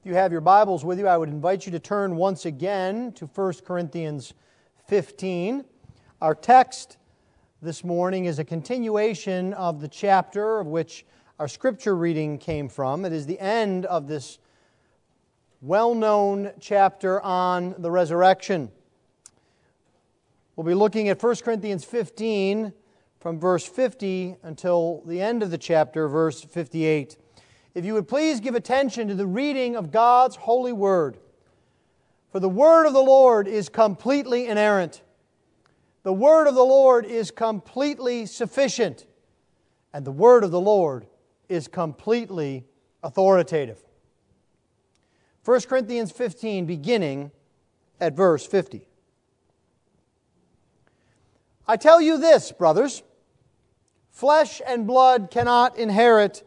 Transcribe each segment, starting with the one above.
If you have your Bibles with you, I would invite you to turn once again to 1 Corinthians 15. Our text this morning is a continuation of the chapter of which our scripture reading came from. It is the end of this well known chapter on the resurrection. We'll be looking at 1 Corinthians 15 from verse 50 until the end of the chapter, verse 58 if you would please give attention to the reading of God's holy word. For the word of the Lord is completely inerrant. The word of the Lord is completely sufficient. And the word of the Lord is completely authoritative. 1 Corinthians 15, beginning at verse 50. I tell you this, brothers flesh and blood cannot inherit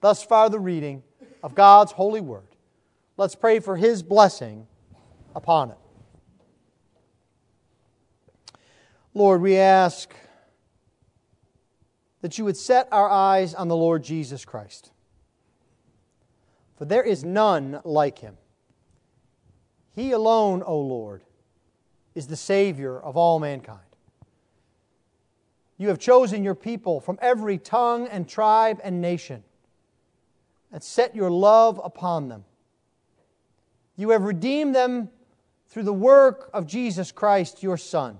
Thus far, the reading of God's holy word. Let's pray for his blessing upon it. Lord, we ask that you would set our eyes on the Lord Jesus Christ. For there is none like him. He alone, O Lord, is the Savior of all mankind. You have chosen your people from every tongue and tribe and nation and set your love upon them. You have redeemed them through the work of Jesus Christ, your Son.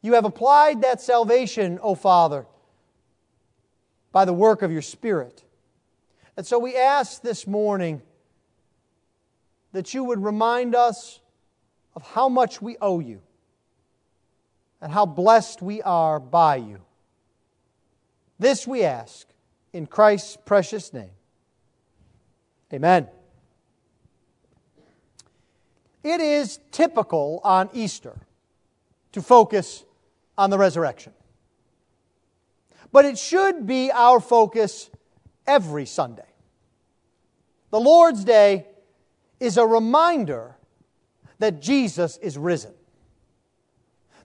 You have applied that salvation, O Father, by the work of your Spirit. And so we ask this morning that you would remind us of how much we owe you and how blessed we are by you. This we ask in Christ's precious name. Amen. It is typical on Easter to focus on the resurrection. But it should be our focus every Sunday. The Lord's Day is a reminder that Jesus is risen.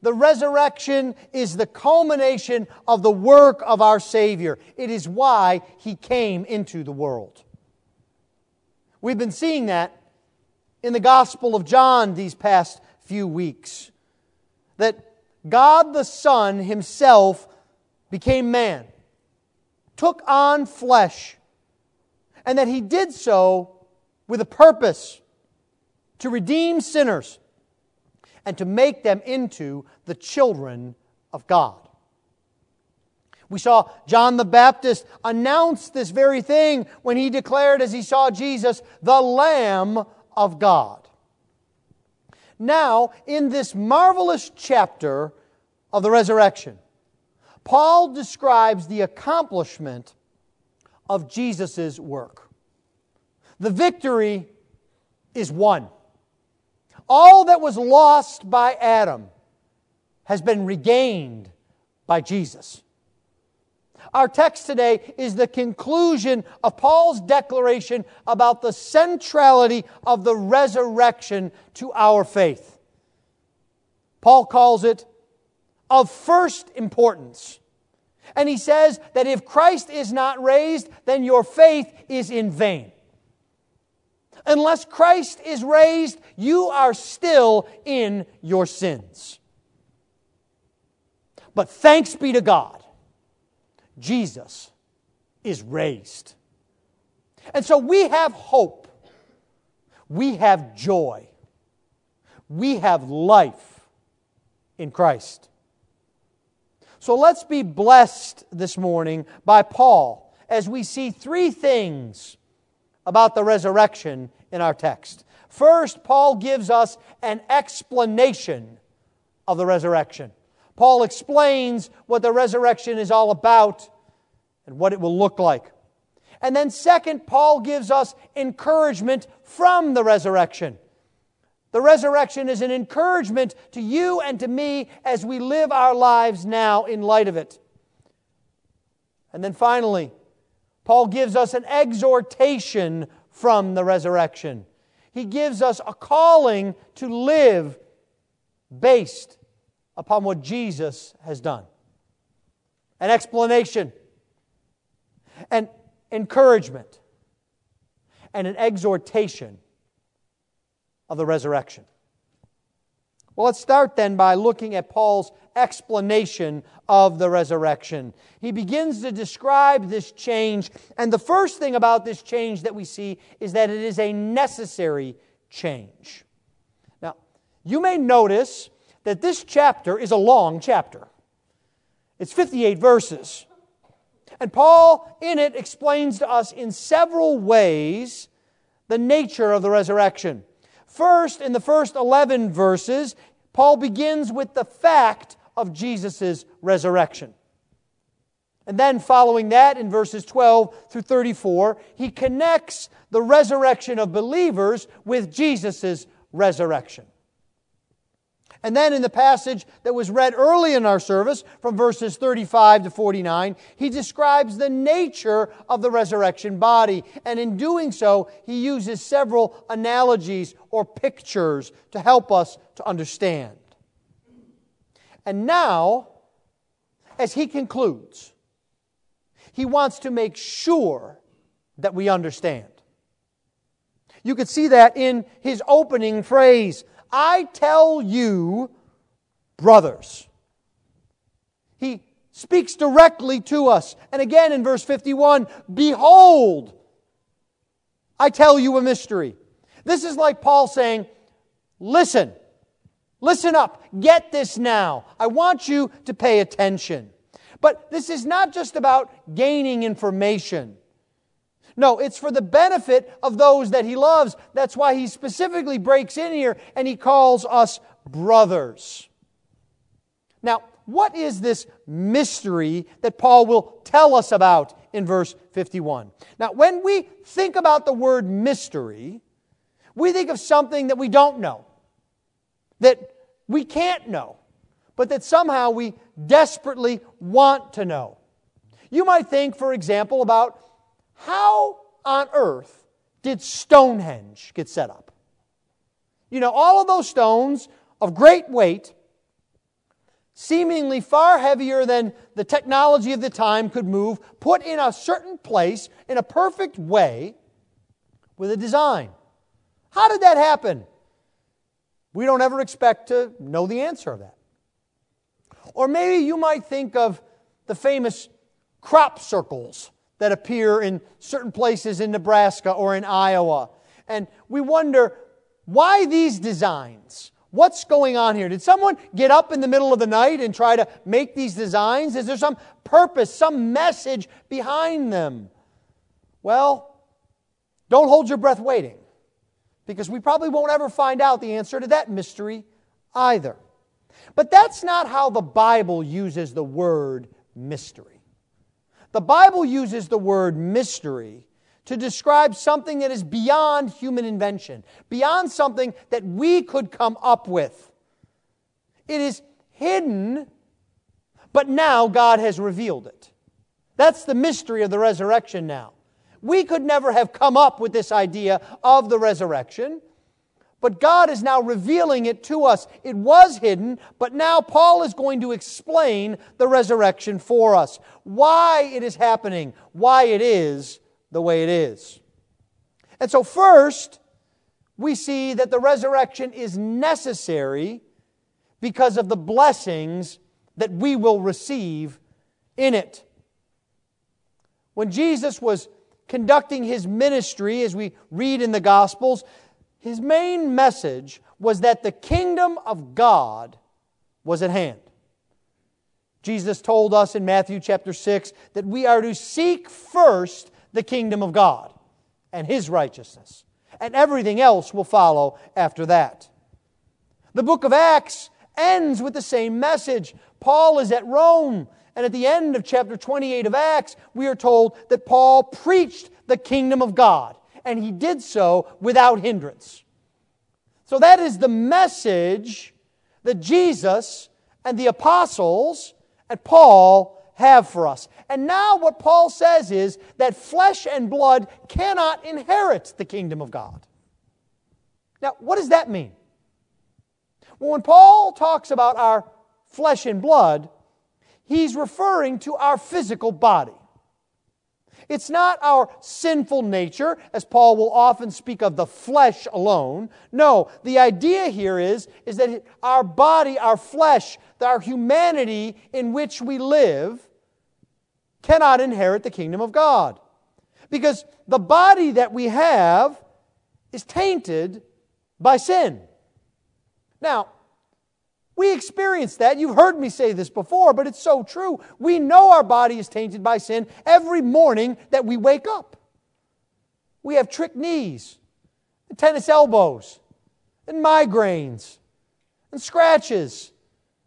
The resurrection is the culmination of the work of our Savior. It is why He came into the world. We've been seeing that in the Gospel of John these past few weeks. That God the Son Himself became man, took on flesh, and that He did so with a purpose to redeem sinners and to make them into the children of God. We saw John the Baptist announce this very thing when he declared, as he saw Jesus, the Lamb of God. Now, in this marvelous chapter of the resurrection, Paul describes the accomplishment of Jesus' work. The victory is won. All that was lost by Adam has been regained by Jesus. Our text today is the conclusion of Paul's declaration about the centrality of the resurrection to our faith. Paul calls it of first importance. And he says that if Christ is not raised, then your faith is in vain. Unless Christ is raised, you are still in your sins. But thanks be to God, Jesus is raised. And so we have hope, we have joy, we have life in Christ. So let's be blessed this morning by Paul as we see three things about the resurrection in our text. First, Paul gives us an explanation of the resurrection. Paul explains what the resurrection is all about and what it will look like. And then, second, Paul gives us encouragement from the resurrection. The resurrection is an encouragement to you and to me as we live our lives now in light of it. And then finally, Paul gives us an exhortation from the resurrection. He gives us a calling to live based upon what Jesus has done. An explanation, an encouragement, and an exhortation of the resurrection. Well, let's start then by looking at Paul's explanation of the resurrection. He begins to describe this change, and the first thing about this change that we see is that it is a necessary change. Now, you may notice that this chapter is a long chapter, it's 58 verses. And Paul, in it, explains to us in several ways the nature of the resurrection. First, in the first 11 verses, Paul begins with the fact of Jesus' resurrection. And then, following that, in verses 12 through 34, he connects the resurrection of believers with Jesus' resurrection. And then in the passage that was read early in our service, from verses 35 to 49, he describes the nature of the resurrection body. And in doing so, he uses several analogies or pictures to help us to understand. And now, as he concludes, he wants to make sure that we understand. You could see that in his opening phrase I tell you, brothers. He speaks directly to us. And again in verse 51 Behold, I tell you a mystery. This is like Paul saying, Listen, listen up, get this now. I want you to pay attention. But this is not just about gaining information. No, it's for the benefit of those that he loves. That's why he specifically breaks in here and he calls us brothers. Now, what is this mystery that Paul will tell us about in verse 51? Now, when we think about the word mystery, we think of something that we don't know, that we can't know, but that somehow we desperately want to know. You might think, for example, about how on earth did Stonehenge get set up? You know, all of those stones of great weight, seemingly far heavier than the technology of the time could move, put in a certain place in a perfect way with a design. How did that happen? We don't ever expect to know the answer of that. Or maybe you might think of the famous crop circles that appear in certain places in Nebraska or in Iowa. And we wonder why these designs? What's going on here? Did someone get up in the middle of the night and try to make these designs? Is there some purpose, some message behind them? Well, don't hold your breath waiting because we probably won't ever find out the answer to that mystery either. But that's not how the Bible uses the word mystery. The Bible uses the word mystery to describe something that is beyond human invention, beyond something that we could come up with. It is hidden, but now God has revealed it. That's the mystery of the resurrection now. We could never have come up with this idea of the resurrection, but God is now revealing it to us. It was hidden, but now Paul is going to explain the resurrection for us. Why it is happening, why it is the way it is. And so, first, we see that the resurrection is necessary because of the blessings that we will receive in it. When Jesus was conducting his ministry, as we read in the Gospels, his main message was that the kingdom of God was at hand. Jesus told us in Matthew chapter 6 that we are to seek first the kingdom of God and his righteousness, and everything else will follow after that. The book of Acts ends with the same message. Paul is at Rome, and at the end of chapter 28 of Acts, we are told that Paul preached the kingdom of God, and he did so without hindrance. So that is the message that Jesus and the apostles and Paul have for us. And now, what Paul says is that flesh and blood cannot inherit the kingdom of God. Now, what does that mean? Well, when Paul talks about our flesh and blood, he's referring to our physical body. It's not our sinful nature, as Paul will often speak of the flesh alone. No, the idea here is, is that our body, our flesh, our humanity in which we live cannot inherit the kingdom of God. Because the body that we have is tainted by sin. Now, we experience that. You've heard me say this before, but it's so true. We know our body is tainted by sin every morning that we wake up. We have trick knees, and tennis elbows, and migraines, and scratches,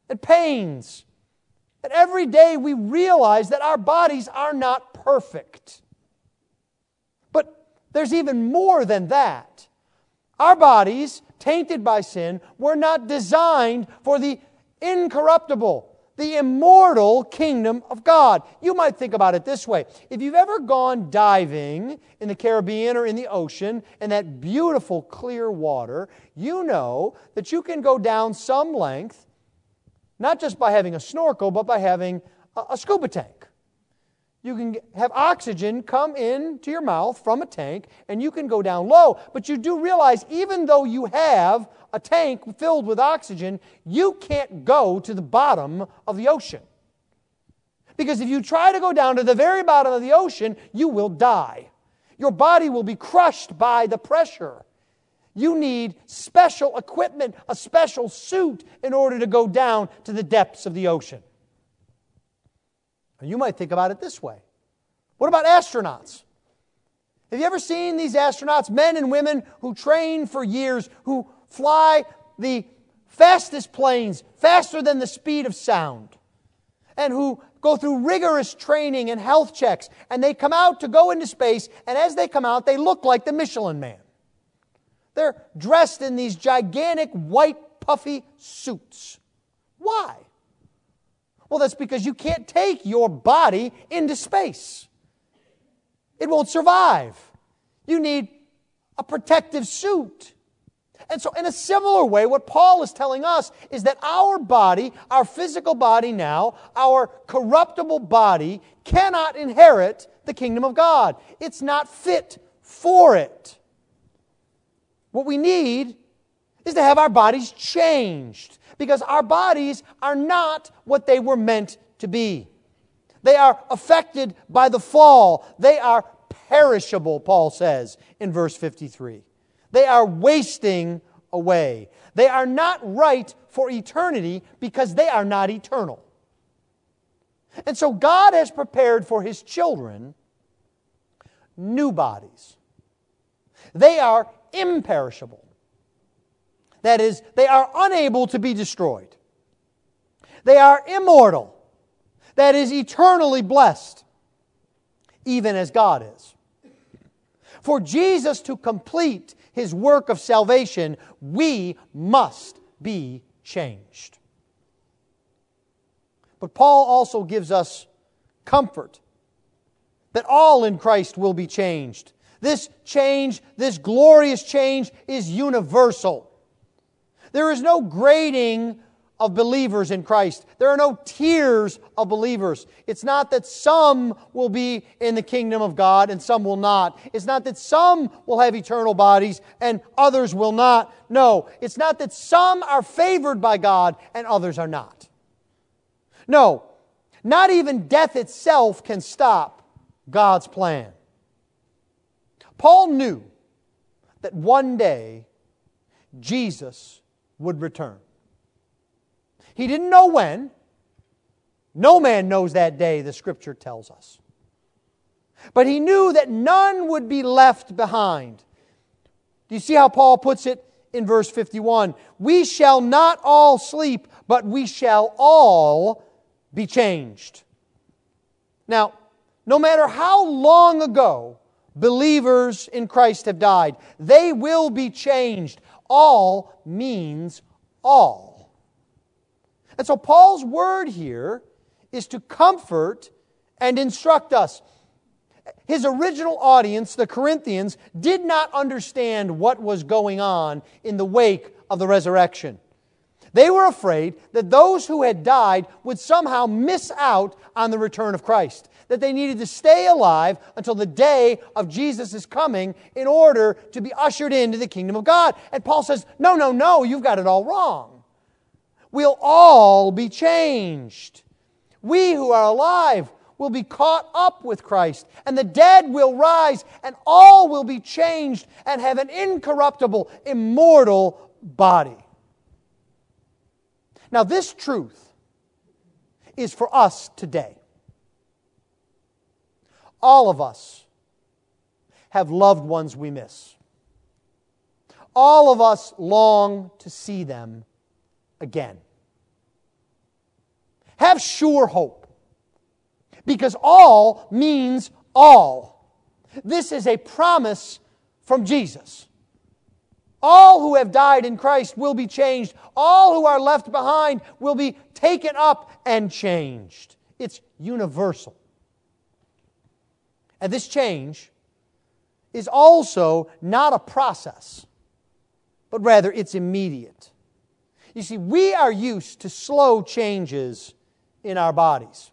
and pains. And every day we realize that our bodies are not perfect. But there's even more than that. Our bodies tainted by sin, were not designed for the incorruptible, the immortal kingdom of God. You might think about it this way. If you've ever gone diving in the Caribbean or in the ocean in that beautiful clear water, you know that you can go down some length, not just by having a snorkel, but by having a, a scuba tank. You can have oxygen come into your mouth from a tank and you can go down low. But you do realize, even though you have a tank filled with oxygen, you can't go to the bottom of the ocean. Because if you try to go down to the very bottom of the ocean, you will die. Your body will be crushed by the pressure. You need special equipment, a special suit, in order to go down to the depths of the ocean. You might think about it this way What about astronauts? Have you ever seen these astronauts, men and women who train for years, who fly the fastest planes, faster than the speed of sound, and who go through rigorous training and health checks, and they come out to go into space, and as they come out, they look like the Michelin man. They're dressed in these gigantic white puffy suits. Why? Well, that's because you can't take your body into space. It won't survive. You need a protective suit. And so, in a similar way, what Paul is telling us is that our body, our physical body now, our corruptible body, cannot inherit the kingdom of God. It's not fit for it. What we need is to have our bodies changed because our bodies are not what they were meant to be. They are affected by the fall. They are perishable, Paul says in verse 53. They are wasting away. They are not right for eternity because they are not eternal. And so God has prepared for his children new bodies. They are imperishable. That is, they are unable to be destroyed. They are immortal. That is, eternally blessed, even as God is. For Jesus to complete his work of salvation, we must be changed. But Paul also gives us comfort that all in Christ will be changed. This change, this glorious change, is universal. There is no grading of believers in Christ. There are no tiers of believers. It's not that some will be in the kingdom of God and some will not. It's not that some will have eternal bodies and others will not. No, it's not that some are favored by God and others are not. No, not even death itself can stop God's plan. Paul knew that one day Jesus would return. He didn't know when. No man knows that day, the scripture tells us. But he knew that none would be left behind. Do you see how Paul puts it in verse 51? We shall not all sleep, but we shall all be changed. Now, no matter how long ago believers in Christ have died, they will be changed. All means all. And so Paul's word here is to comfort and instruct us. His original audience, the Corinthians, did not understand what was going on in the wake of the resurrection. They were afraid that those who had died would somehow miss out on the return of Christ, that they needed to stay alive until the day of Jesus' coming in order to be ushered into the kingdom of God. And Paul says, No, no, no, you've got it all wrong. We'll all be changed. We who are alive will be caught up with Christ, and the dead will rise, and all will be changed and have an incorruptible, immortal body. Now, this truth is for us today. All of us have loved ones we miss. All of us long to see them again. Have sure hope, because all means all. This is a promise from Jesus. All who have died in Christ will be changed. All who are left behind will be taken up and changed. It's universal. And this change is also not a process, but rather it's immediate. You see, we are used to slow changes in our bodies.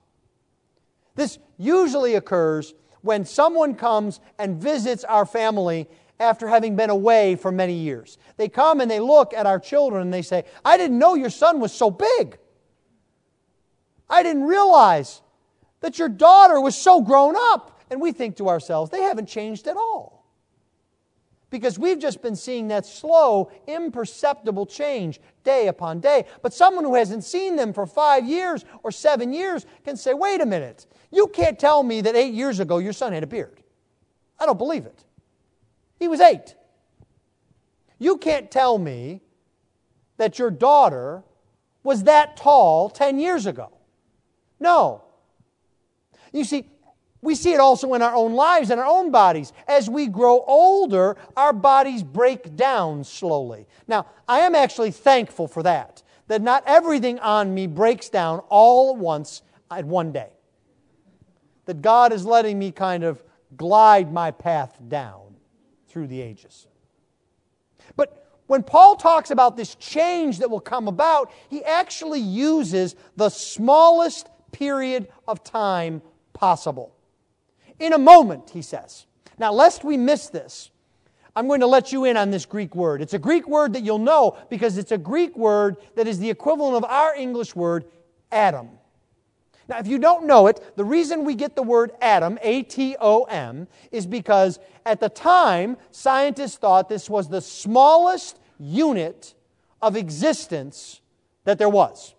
This usually occurs when someone comes and visits our family after having been away for many years. They come and they look at our children and they say, I didn't know your son was so big. I didn't realize that your daughter was so grown up. And we think to ourselves, they haven't changed at all. Because we've just been seeing that slow, imperceptible change day upon day. But someone who hasn't seen them for five years or seven years can say, wait a minute, you can't tell me that eight years ago your son had a beard. I don't believe it. He was eight. You can't tell me that your daughter was that tall 10 years ago. No. You see, we see it also in our own lives and our own bodies. As we grow older, our bodies break down slowly. Now, I am actually thankful for that, that not everything on me breaks down all at once at one day. That God is letting me kind of glide my path down through the ages. But when Paul talks about this change that will come about, he actually uses the smallest period of time possible. In a moment, he says. Now, lest we miss this, I'm going to let you in on this Greek word. It's a Greek word that you'll know because it's a Greek word that is the equivalent of our English word, atom. Now, if you don't know it, the reason we get the word atom, A T O M, is because at the time, scientists thought this was the smallest unit of existence that there was.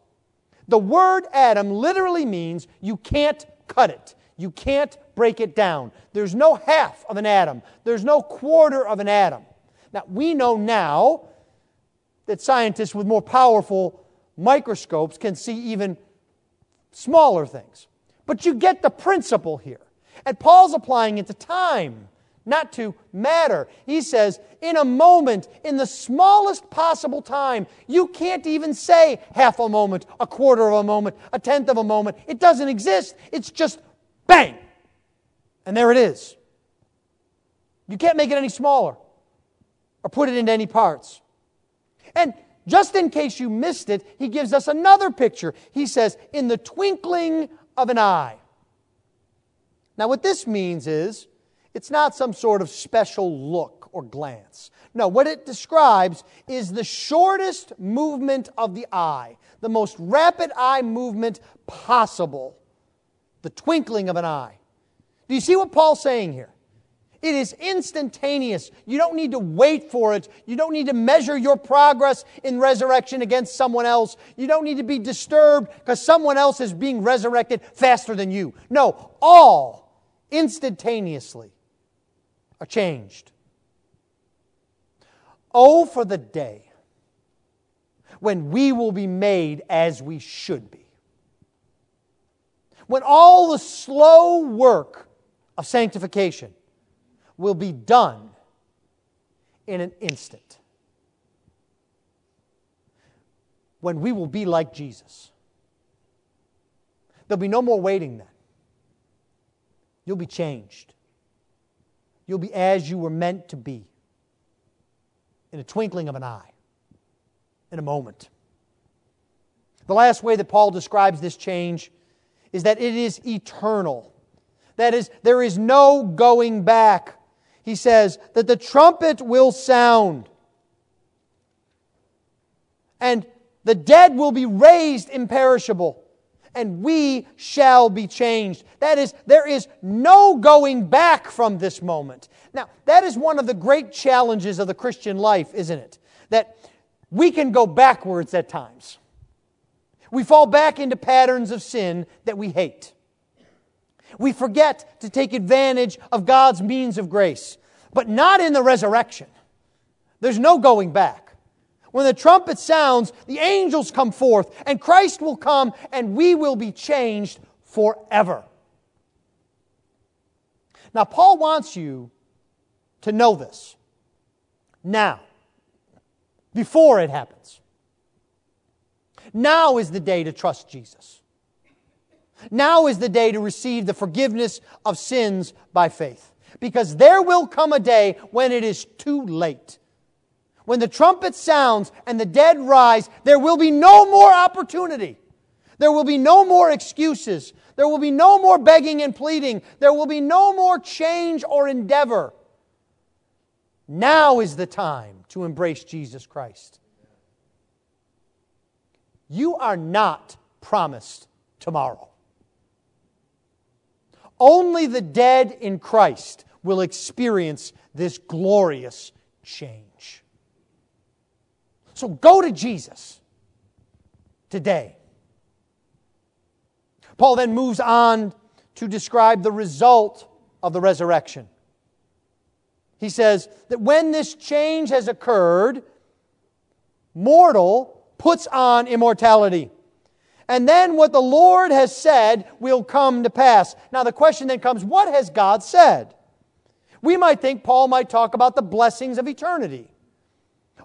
The word atom literally means you can't cut it. You can't break it down. There's no half of an atom. There's no quarter of an atom. Now, we know now that scientists with more powerful microscopes can see even smaller things. But you get the principle here. And Paul's applying it to time, not to matter. He says, in a moment, in the smallest possible time, you can't even say half a moment, a quarter of a moment, a tenth of a moment. It doesn't exist. It's just bang. And there it is. You can't make it any smaller or put it into any parts. And just in case you missed it, he gives us another picture. He says, in the twinkling of an eye. Now, what this means is it's not some sort of special look or glance. No, what it describes is the shortest movement of the eye, the most rapid eye movement possible, the twinkling of an eye. Do you see what Paul's saying here? It is instantaneous. You don't need to wait for it. You don't need to measure your progress in resurrection against someone else. You don't need to be disturbed because someone else is being resurrected faster than you. No, all instantaneously are changed. Oh, for the day when we will be made as we should be. When all the slow work of sanctification will be done in an instant. When we will be like Jesus. There'll be no more waiting then. You'll be changed. You'll be as you were meant to be in a twinkling of an eye, in a moment. The last way that Paul describes this change is that it is eternal. That is, there is no going back he says that the trumpet will sound and the dead will be raised imperishable and we shall be changed. That is, there is no going back from this moment. Now, that is one of the great challenges of the Christian life, isn't it? That we can go backwards at times. We fall back into patterns of sin that we hate. We forget to take advantage of God's means of grace, but not in the resurrection. There's no going back. When the trumpet sounds, the angels come forth, and Christ will come, and we will be changed forever. Now, Paul wants you to know this now, before it happens. Now is the day to trust Jesus. Now is the day to receive the forgiveness of sins by faith. Because there will come a day when it is too late. When the trumpet sounds and the dead rise, there will be no more opportunity. There will be no more excuses. There will be no more begging and pleading. There will be no more change or endeavor. Now is the time to embrace Jesus Christ. You are not promised tomorrow. Only the dead in Christ will experience this glorious change. So go to Jesus today. Paul then moves on to describe the result of the resurrection. He says that when this change has occurred, mortal puts on immortality. And then what the Lord has said will come to pass. Now the question then comes what has God said? We might think Paul might talk about the blessings of eternity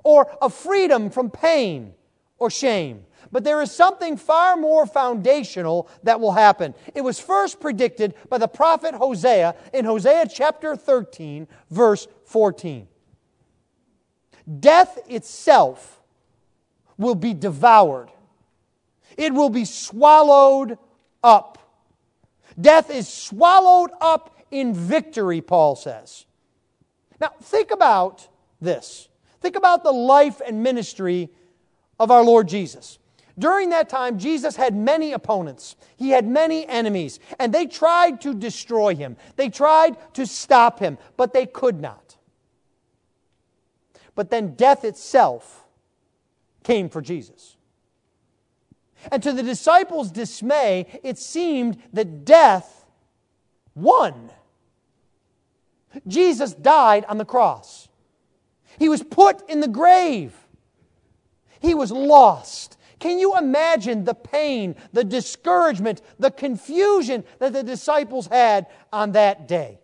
or of freedom from pain or shame. But there is something far more foundational that will happen. It was first predicted by the prophet Hosea in Hosea chapter 13, verse 14. Death itself will be devoured it will be swallowed up. Death is swallowed up in victory, Paul says. Now, think about this. Think about the life and ministry of our Lord Jesus. During that time, Jesus had many opponents. He had many enemies, and they tried to destroy him. They tried to stop him, but they could not. But then death itself came for Jesus. And to the disciples' dismay, it seemed that death won. Jesus died on the cross. He was put in the grave. He was lost. Can you imagine the pain, the discouragement, the confusion that the disciples had on that day?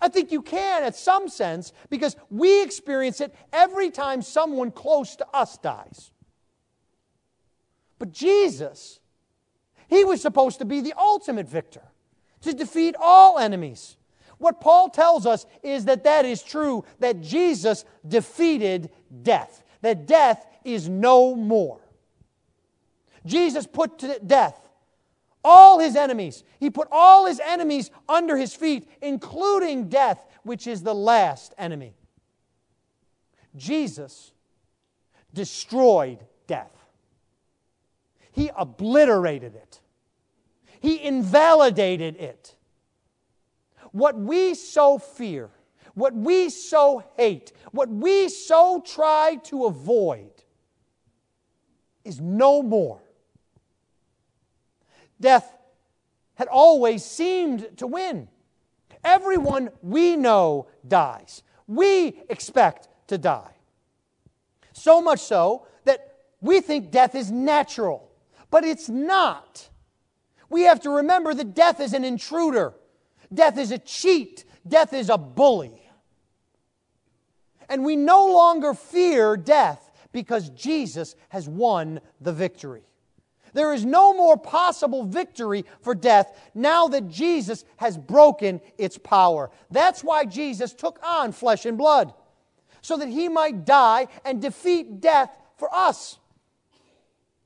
I think you can, at some sense, because we experience it every time someone close to us dies. But Jesus, he was supposed to be the ultimate victor, to defeat all enemies. What Paul tells us is that that is true, that Jesus defeated death, that death is no more. Jesus put to death all his enemies. He put all his enemies under his feet, including death, which is the last enemy. Jesus destroyed death, he obliterated it, he invalidated it. What we so fear, what we so hate, what we so try to avoid is no more. Death had always seemed to win. Everyone we know dies. We expect to die. So much so that we think death is natural, but it's not. We have to remember that death is an intruder, death is a cheat, death is a bully. And we no longer fear death because Jesus has won the victory. There is no more possible victory for death now that Jesus has broken its power. That's why Jesus took on flesh and blood, so that he might die and defeat death for us.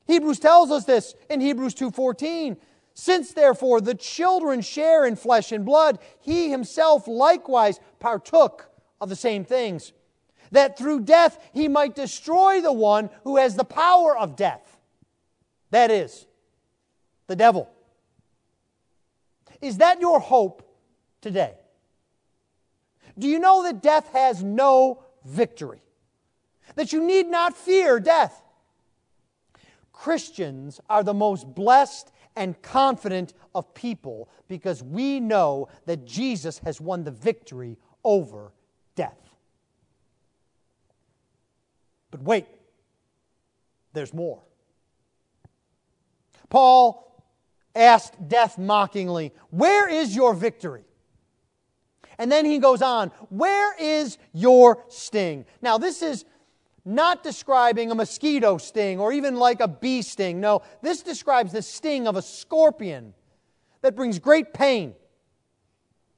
Hebrews tells us this in Hebrews 2:14. Since therefore the children share in flesh and blood, he himself likewise partook of the same things, that through death he might destroy the one who has the power of death that is, the devil. Is that your hope today? Do you know that death has no victory? That you need not fear death? Christians are the most blessed and confident of people because we know that Jesus has won the victory over death. But wait, there's more. Paul asked death mockingly, Where is your victory? And then he goes on, Where is your sting? Now, this is not describing a mosquito sting or even like a bee sting. No, this describes the sting of a scorpion that brings great pain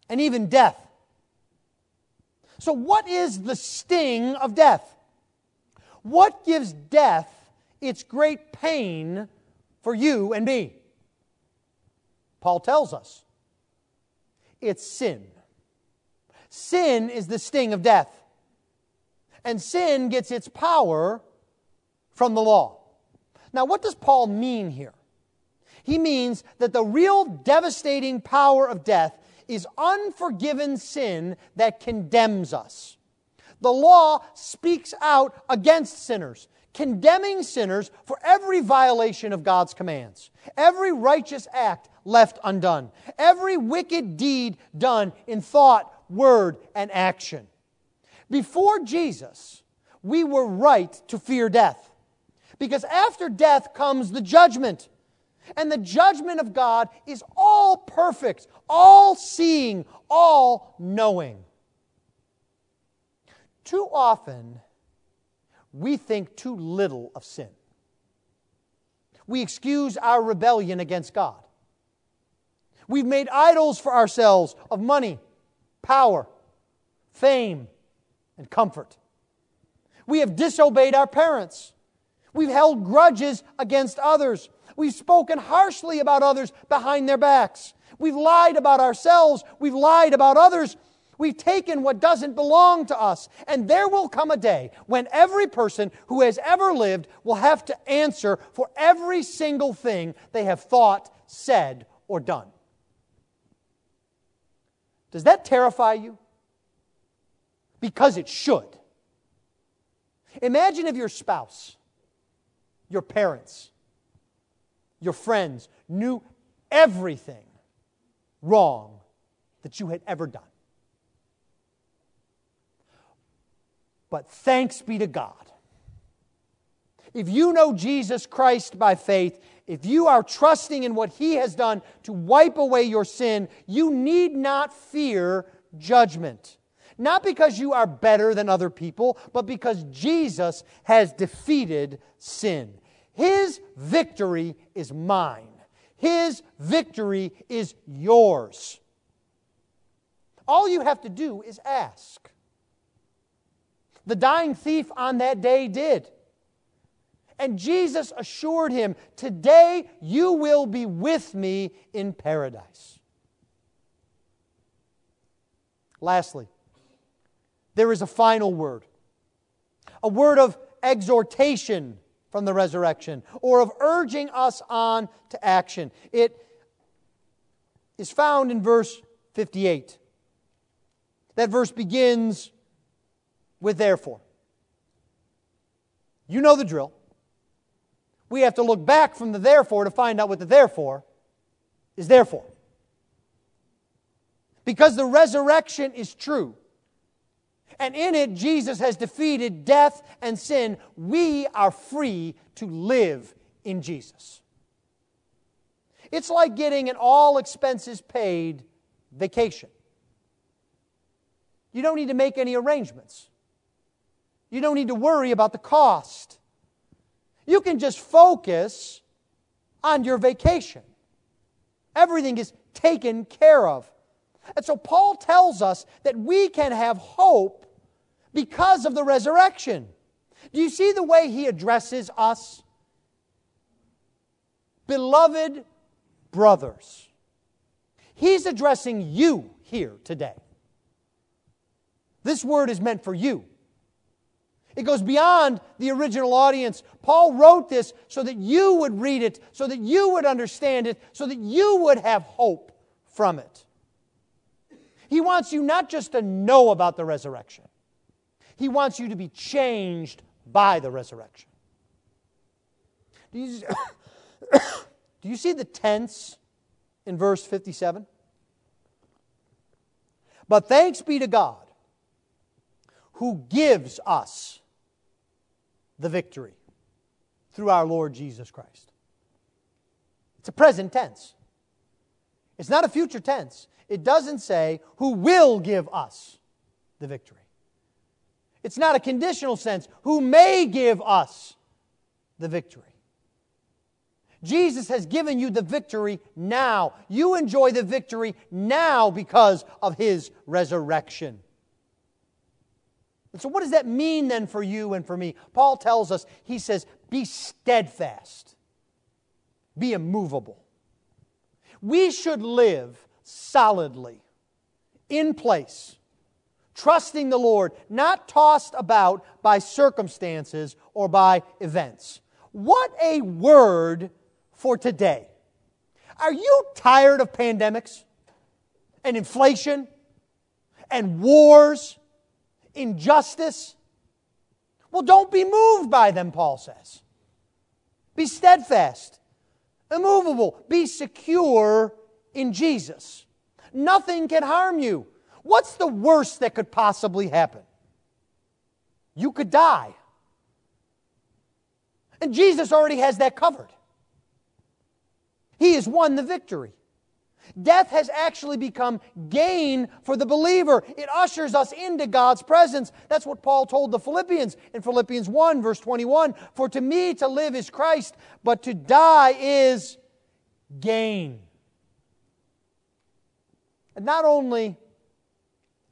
and even death. So, what is the sting of death? What gives death its great pain for you and me. Paul tells us it's sin. Sin is the sting of death. And sin gets its power from the law. Now, what does Paul mean here? He means that the real devastating power of death is unforgiven sin that condemns us. The law speaks out against sinners condemning sinners for every violation of God's commands, every righteous act left undone, every wicked deed done in thought, word, and action. Before Jesus, we were right to fear death. Because after death comes the judgment. And the judgment of God is all perfect, all seeing, all knowing. Too often, we think too little of sin. We excuse our rebellion against God. We've made idols for ourselves of money, power, fame, and comfort. We have disobeyed our parents. We've held grudges against others. We've spoken harshly about others behind their backs. We've lied about ourselves. We've lied about others. We've taken what doesn't belong to us. And there will come a day when every person who has ever lived will have to answer for every single thing they have thought, said, or done. Does that terrify you? Because it should. Imagine if your spouse, your parents, your friends knew everything wrong that you had ever done. But thanks be to God. If you know Jesus Christ by faith, if you are trusting in what He has done to wipe away your sin, you need not fear judgment. Not because you are better than other people, but because Jesus has defeated sin. His victory is mine. His victory is yours. All you have to do is ask. The dying thief on that day did. And Jesus assured him, Today you will be with me in paradise. Lastly, there is a final word a word of exhortation from the resurrection or of urging us on to action. It is found in verse 58. That verse begins with therefore. You know the drill. We have to look back from the therefore to find out what the therefore is therefore. Because the resurrection is true, and in it Jesus has defeated death and sin, we are free to live in Jesus. It's like getting an all expenses paid vacation. You don't need to make any arrangements. You don't need to worry about the cost. You can just focus on your vacation. Everything is taken care of. And so Paul tells us that we can have hope because of the resurrection. Do you see the way he addresses us? Beloved brothers. He's addressing you here today. This word is meant for you. It goes beyond the original audience. Paul wrote this so that you would read it, so that you would understand it, so that you would have hope from it. He wants you not just to know about the resurrection, He wants you to be changed by the resurrection. Do you, do you see the tense in verse 57? But thanks be to God who gives us the victory through our Lord Jesus Christ. It's a present tense. It's not a future tense. It doesn't say who will give us the victory. It's not a conditional sense, who may give us the victory. Jesus has given you the victory now. You enjoy the victory now because of his resurrection. And so, what does that mean then for you and for me? Paul tells us, he says, be steadfast, be immovable. We should live solidly, in place, trusting the Lord, not tossed about by circumstances or by events. What a word for today. Are you tired of pandemics and inflation and wars? injustice? Well, don't be moved by them, Paul says. Be steadfast, immovable, be secure in Jesus. Nothing can harm you. What's the worst that could possibly happen? You could die. And Jesus already has that covered. He has won the victory. Death has actually become gain for the believer. It ushers us into God's presence. That's what Paul told the Philippians in Philippians 1, verse 21. For to me to live is Christ, but to die is gain. And not only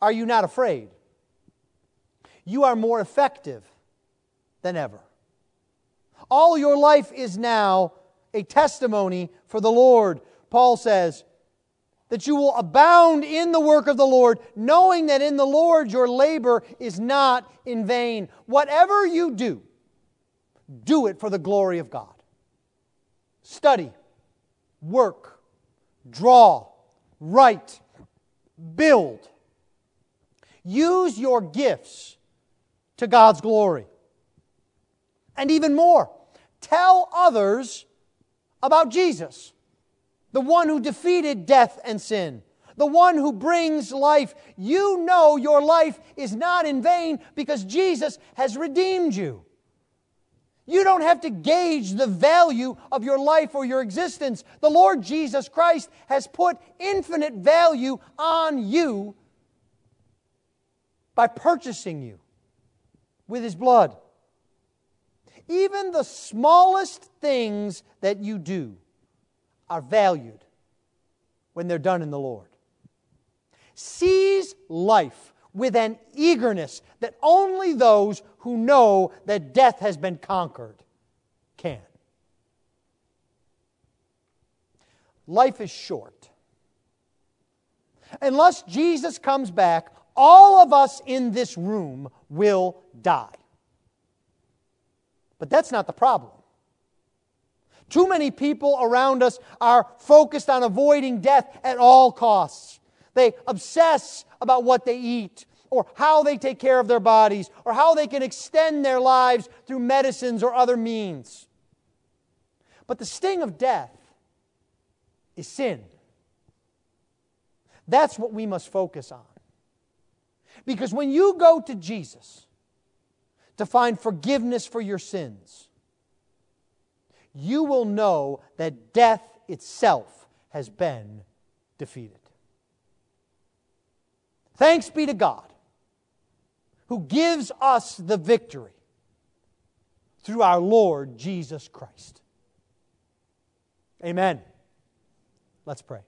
are you not afraid, you are more effective than ever. All your life is now a testimony for the Lord. Paul says, that you will abound in the work of the Lord, knowing that in the Lord your labor is not in vain. Whatever you do, do it for the glory of God. Study, work, draw, write, build. Use your gifts to God's glory. And even more, tell others about Jesus the one who defeated death and sin, the one who brings life. You know your life is not in vain because Jesus has redeemed you. You don't have to gauge the value of your life or your existence. The Lord Jesus Christ has put infinite value on you by purchasing you with His blood. Even the smallest things that you do are valued when they're done in the Lord. Seize life with an eagerness that only those who know that death has been conquered can. Life is short. Unless Jesus comes back, all of us in this room will die. But that's not the problem. Too many people around us are focused on avoiding death at all costs. They obsess about what they eat, or how they take care of their bodies, or how they can extend their lives through medicines or other means. But the sting of death is sin. That's what we must focus on. Because when you go to Jesus to find forgiveness for your sins, you will know that death itself has been defeated. Thanks be to God who gives us the victory through our Lord Jesus Christ. Amen. Let's pray.